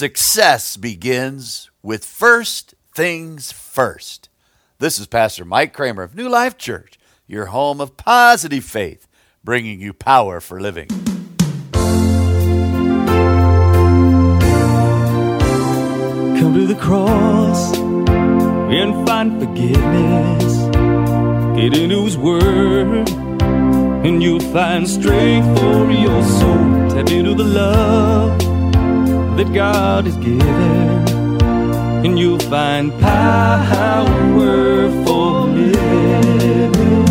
Success begins with first things first. This is Pastor Mike Kramer of New Life Church, your home of positive faith, bringing you power for living. Come to the cross and find forgiveness. Get into His Word, and you'll find strength for your soul. Tap into the love that God has given, and you'll find power for living.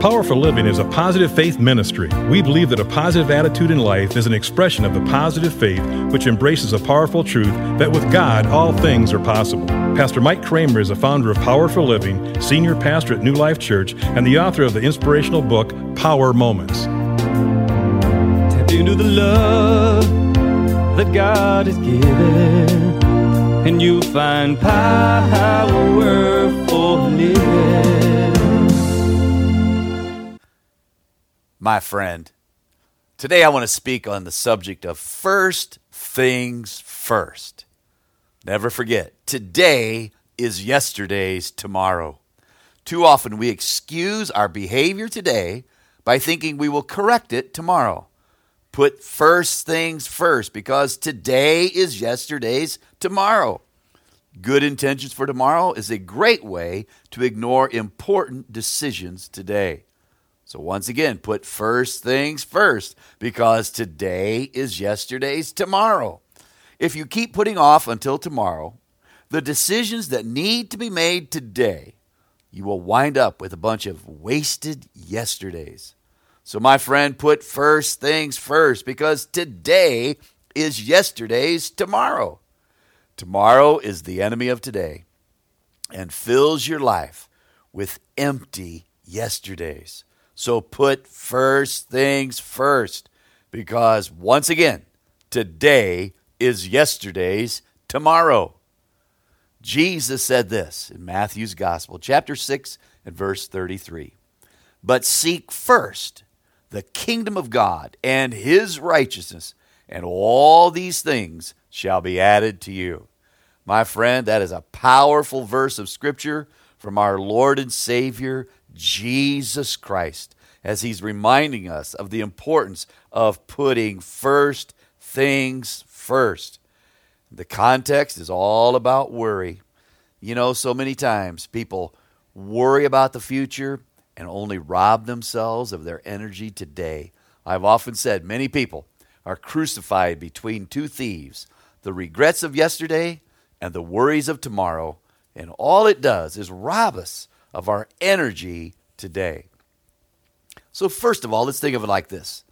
Power for Living is a positive faith ministry. We believe that a positive attitude in life is an expression of the positive faith which embraces a powerful truth that with God all things are possible. Pastor Mike Kramer is a founder of Power for Living, senior pastor at New Life Church, and the author of the inspirational book Power Moments. Tap into the love that God has given, and you'll find power for living. My friend, today I want to speak on the subject of first things first. Never forget, today is yesterday's tomorrow. Too often we excuse our behavior today by thinking we will correct it tomorrow. Put first things first because today is yesterday's tomorrow. Good intentions for tomorrow is a great way to ignore important decisions today. So, once again, put first things first because today is yesterday's tomorrow. If you keep putting off until tomorrow the decisions that need to be made today, you will wind up with a bunch of wasted yesterdays. So, my friend, put first things first because today is yesterday's tomorrow. Tomorrow is the enemy of today and fills your life with empty yesterdays. So put first things first because, once again, today is yesterday's tomorrow. Jesus said this in Matthew's Gospel, chapter 6 and verse 33. But seek first the kingdom of God and his righteousness, and all these things shall be added to you. My friend, that is a powerful verse of Scripture from our Lord and Savior, Jesus Christ, as he's reminding us of the importance of putting first things first. The context is all about worry. You know, so many times people worry about the future and only rob themselves of their energy today. I've often said many people are crucified between two thieves the regrets of yesterday and the worries of tomorrow. And all it does is rob us of our energy today. So, first of all, let's think of it like this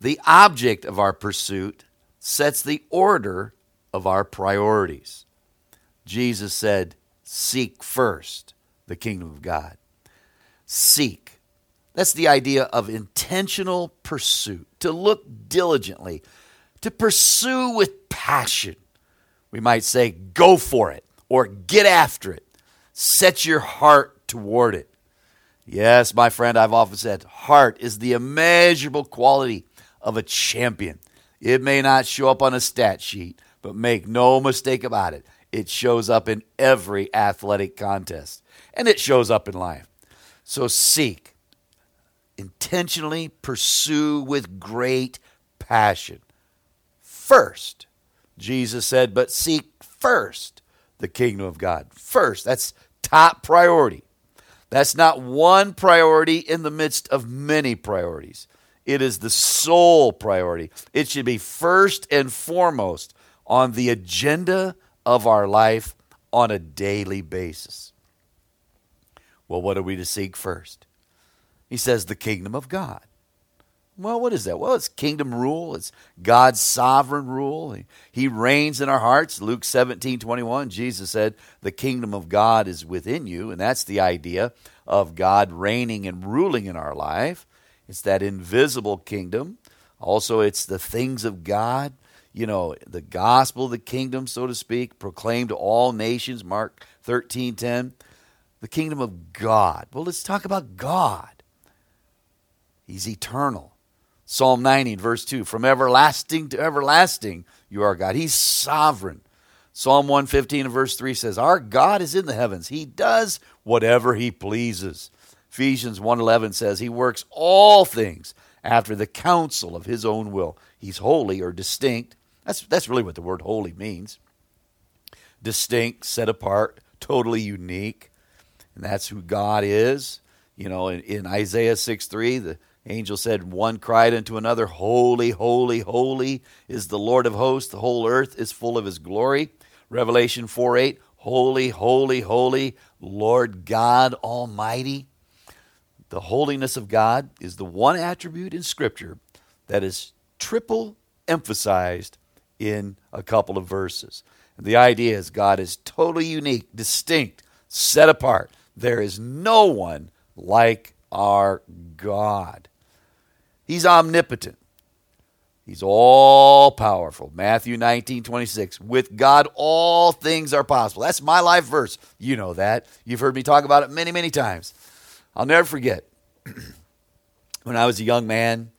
the object of our pursuit sets the order of our priorities. Jesus said, Seek first the kingdom of God. Seek. That's the idea of intentional pursuit, to look diligently, to pursue with passion. We might say, go for it or get after it. Set your heart toward it. Yes, my friend, I've often said, heart is the immeasurable quality of a champion. It may not show up on a stat sheet, but make no mistake about it. It shows up in every athletic contest, and it shows up in life. So seek, intentionally pursue with great passion. First, Jesus said, but seek first the kingdom of God. First, that's top priority. That's not one priority in the midst of many priorities. It is the sole priority. It should be first and foremost on the agenda of our life on a daily basis. Well, what are we to seek first? He says the kingdom of God. Well, what is that? Well, it's kingdom rule. It's God's sovereign rule. He reigns in our hearts. Luke 17, 21, Jesus said, The kingdom of God is within you. And that's the idea of God reigning and ruling in our life. It's that invisible kingdom. Also, it's the things of God. You know, the gospel of the kingdom, so to speak, proclaimed to all nations, Mark 13, 10. The kingdom of God. Well, let's talk about God. He's eternal. Psalm 90, verse 2 From everlasting to everlasting, you are God. He's sovereign. Psalm 115, verse 3 says, Our God is in the heavens. He does whatever he pleases. Ephesians 1:11 says he works all things after the counsel of his own will. He's holy or distinct. That's that's really what the word holy means. Distinct, set apart, totally unique. And that's who God is. You know, in, in Isaiah 6 3, the angel said, One cried unto another, Holy, holy, holy is the Lord of hosts. The whole earth is full of his glory. Revelation 4 8, Holy, holy, holy, Lord God Almighty. The holiness of God is the one attribute in Scripture that is triple emphasized in a couple of verses. And the idea is God is totally unique, distinct, set apart. There is no one like our God. He's omnipotent. He's all powerful. Matthew 19, 26. With God, all things are possible. That's my life verse. You know that. You've heard me talk about it many, many times. I'll never forget when I was a young man,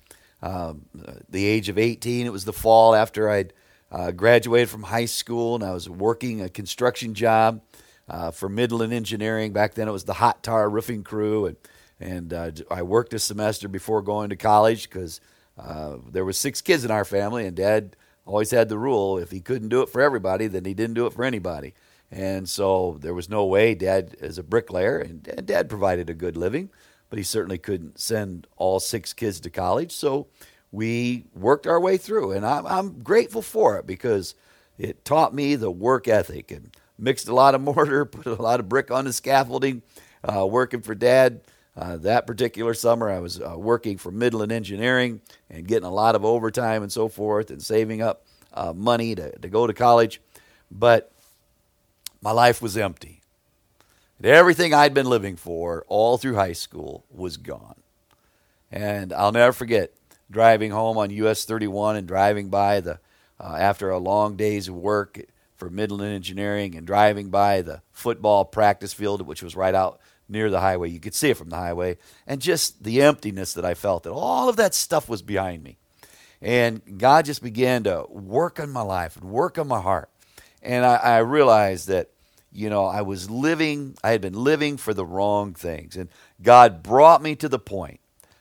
um, the age of 18, it was the fall after I'd uh, graduated from high school and I was working a construction job uh, for Midland Engineering. Back then it was the hot tar roofing crew. And, and uh, I worked a semester before going to college because uh, there was six kids in our family and dad always had the rule if he couldn't do it for everybody, then he didn't do it for anybody. And so there was no way dad is a bricklayer and, and dad provided a good living but he certainly couldn't send all six kids to college. So we worked our way through, and I'm, I'm grateful for it because it taught me the work ethic and mixed a lot of mortar, put a lot of brick on the scaffolding, uh, working for dad. Uh, that particular summer, I was uh, working for Midland Engineering and getting a lot of overtime and so forth and saving up uh, money to, to go to college. But my life was empty. And everything I'd been living for all through high school was gone. And I'll never forget driving home on US 31 and driving by the, uh, after a long day's work for Midland Engineering and driving by the football practice field, which was right out near the highway. You could see it from the highway. And just the emptiness that I felt, that all of that stuff was behind me. And God just began to work on my life and work on my heart. And I, I realized that you know, I was living, I had been living for the wrong things. And God brought me to the point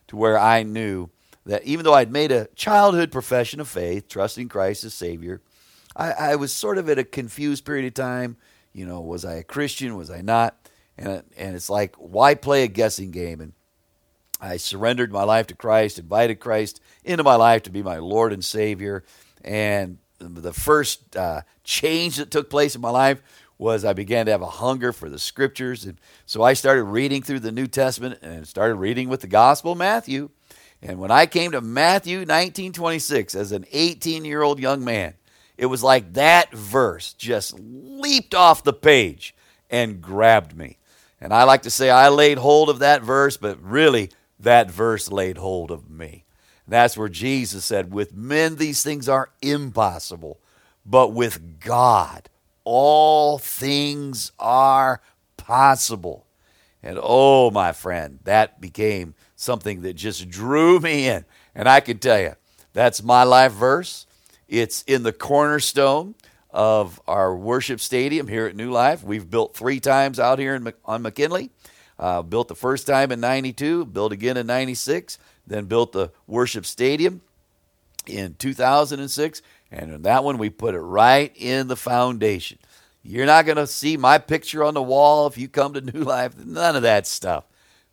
to where I knew that even though I'd made a childhood profession of faith, trusting Christ as Savior, I, I was sort of at a confused period of time. You know, was I a Christian? Was I not? And, and it's like, why play a guessing game? And I surrendered my life to Christ, invited Christ into my life to be my Lord and Savior. And the first uh, change that took place in my life was I began to have a hunger for the scriptures. And so I started reading through the New Testament and started reading with the Gospel Matthew. And when I came to Matthew 1926 as an 18 year old young man, it was like that verse just leaped off the page and grabbed me. And I like to say I laid hold of that verse, but really that verse laid hold of me. that's where Jesus said, With men these things are impossible, but with God all things are possible. And oh, my friend, that became something that just drew me in. And I can tell you, that's my life verse. It's in the cornerstone of our worship stadium here at New Life. We've built three times out here in, on McKinley. Uh, built the first time in 92, built again in 96, then built the worship stadium in 2006. And in that one, we put it right in the foundation. You're not going to see my picture on the wall if you come to New Life. None of that stuff.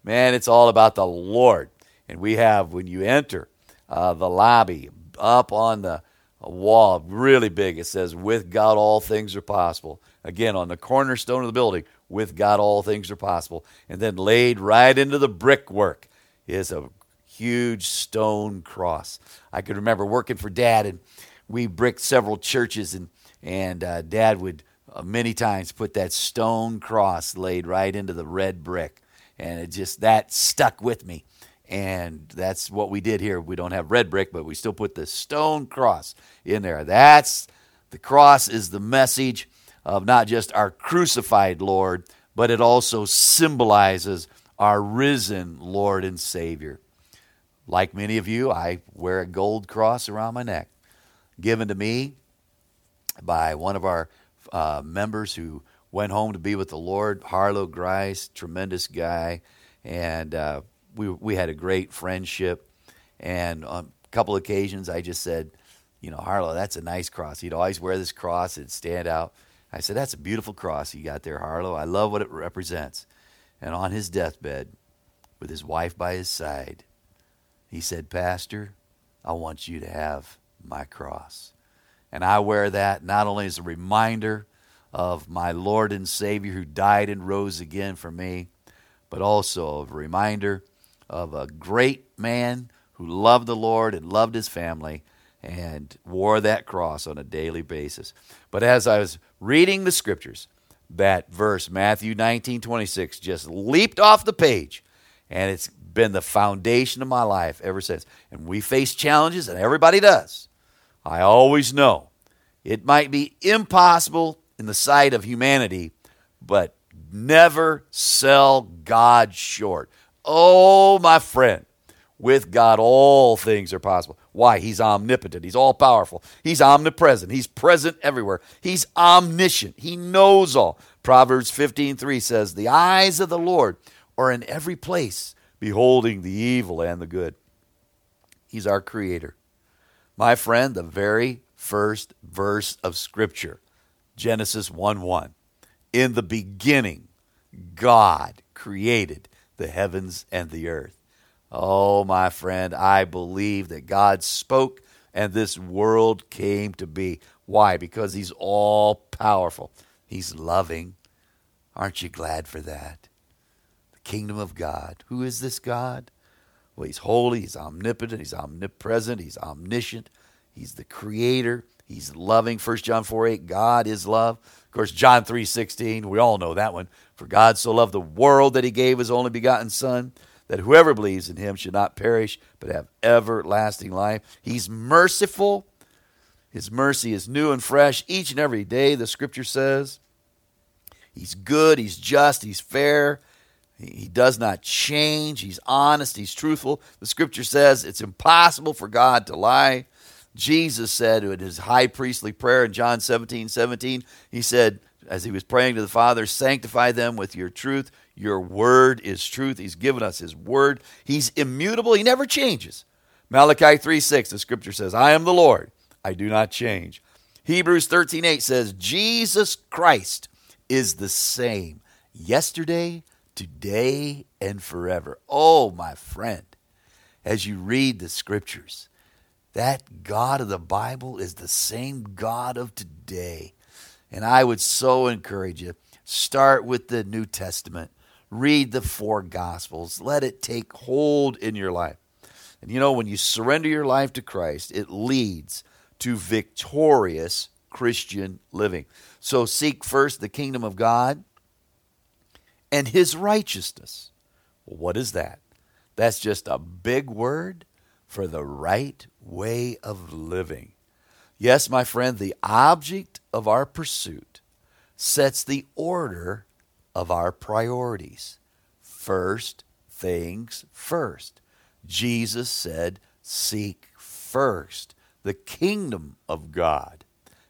Man, it's all about the Lord. And we have, when you enter uh, the lobby, up on the wall, really big, it says, With God all things are possible. Again, on the cornerstone of the building, with God all things are possible. And then laid right into the brickwork is a huge stone cross. I could remember working for Dad, and we bricked several churches, and and uh, Dad would uh, many times put that stone cross laid right into the red brick, and it just that stuck with me. And that's what we did here. We don't have red brick, but we still put the stone cross in there. That's the cross is the message of not just our crucified Lord, but it also symbolizes our risen Lord and Savior. like many of you, I wear a gold cross around my neck, given to me by one of our uh, members who went home to be with the Lord, Harlow Grice, tremendous guy, and uh, we we had a great friendship. And on a couple occasions, I just said, you know, Harlow, that's a nice cross. He'd always wear this cross; it'd stand out. I said, that's a beautiful cross you got there, Harlow. I love what it represents. And on his deathbed, with his wife by his side, he said, Pastor, I want you to have my cross. And I wear that not only as a reminder of my Lord and Savior who died and rose again for me, but also a reminder of a great man who loved the Lord and loved his family and wore that cross on a daily basis. But as I was reading the scriptures, that verse, Matthew 19 26, just leaped off the page. And it's been the foundation of my life ever since. And we face challenges, and everybody does. I always know it might be impossible in the sight of humanity, but never sell God short. Oh, my friend, with God, all things are possible. Why? He's omnipotent. He's all powerful. He's omnipresent. He's present everywhere. He's omniscient. He knows all. Proverbs 15:3 says, "The eyes of the Lord are in every place, beholding the evil and the good." He's our creator. My friend, the very first verse of scripture, Genesis 1 1. In the beginning, God created the heavens and the earth. Oh, my friend, I believe that God spoke and this world came to be. Why? Because He's all powerful, He's loving. Aren't you glad for that? The kingdom of God. Who is this God? Well, He's holy, He's omnipotent, He's omnipresent, He's omniscient, He's the creator. He's loving. 1 John 4 8, God is love. Of course, John 3 16, we all know that one. For God so loved the world that he gave his only begotten Son, that whoever believes in him should not perish, but have everlasting life. He's merciful. His mercy is new and fresh each and every day, the scripture says. He's good, he's just, he's fair. He does not change. He's honest, he's truthful. The scripture says it's impossible for God to lie. Jesus said in his high priestly prayer in John 17 17, he said, as he was praying to the Father, sanctify them with your truth. Your word is truth. He's given us his word. He's immutable. He never changes. Malachi 3 6, the scripture says, I am the Lord. I do not change. Hebrews 13 8 says, Jesus Christ is the same yesterday, today, and forever. Oh, my friend, as you read the scriptures, that God of the Bible is the same God of today. And I would so encourage you start with the New Testament, read the four Gospels, let it take hold in your life. And you know, when you surrender your life to Christ, it leads to victorious Christian living. So seek first the kingdom of God and his righteousness. What is that? That's just a big word for the right way of living. Yes, my friend, the object of our pursuit sets the order of our priorities. First things first. Jesus said, Seek first the kingdom of God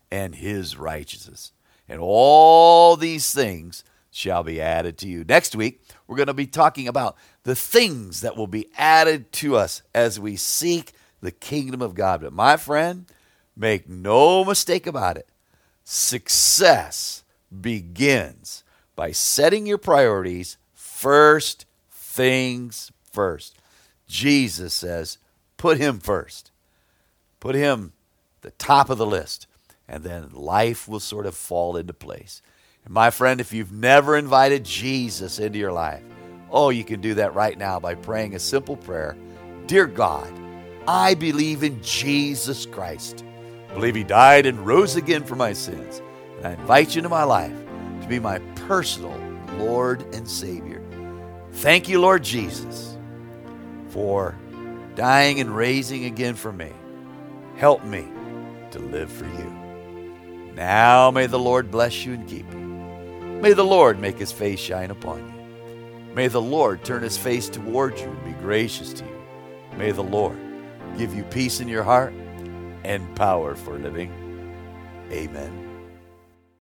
and his righteousness, and all these things shall be added to you. Next week, we're going to be talking about the things that will be added to us as we seek the kingdom of God. But my friend, make no mistake about it. Success begins by setting your priorities first things first. Jesus says, put him first. Put him the top of the list, and then life will sort of fall into place. And my friend, if you've never invited Jesus into your life, oh, you can do that right now by praying a simple prayer Dear God, I believe in Jesus Christ. I believe he died and rose again for my sins. And I invite you into my life to be my personal Lord and Savior. Thank you, Lord Jesus, for dying and raising again for me. Help me to live for you. Now may the Lord bless you and keep you. May the Lord make his face shine upon you. May the Lord turn his face toward you and be gracious to you. May the Lord give you peace in your heart and power for living. Amen.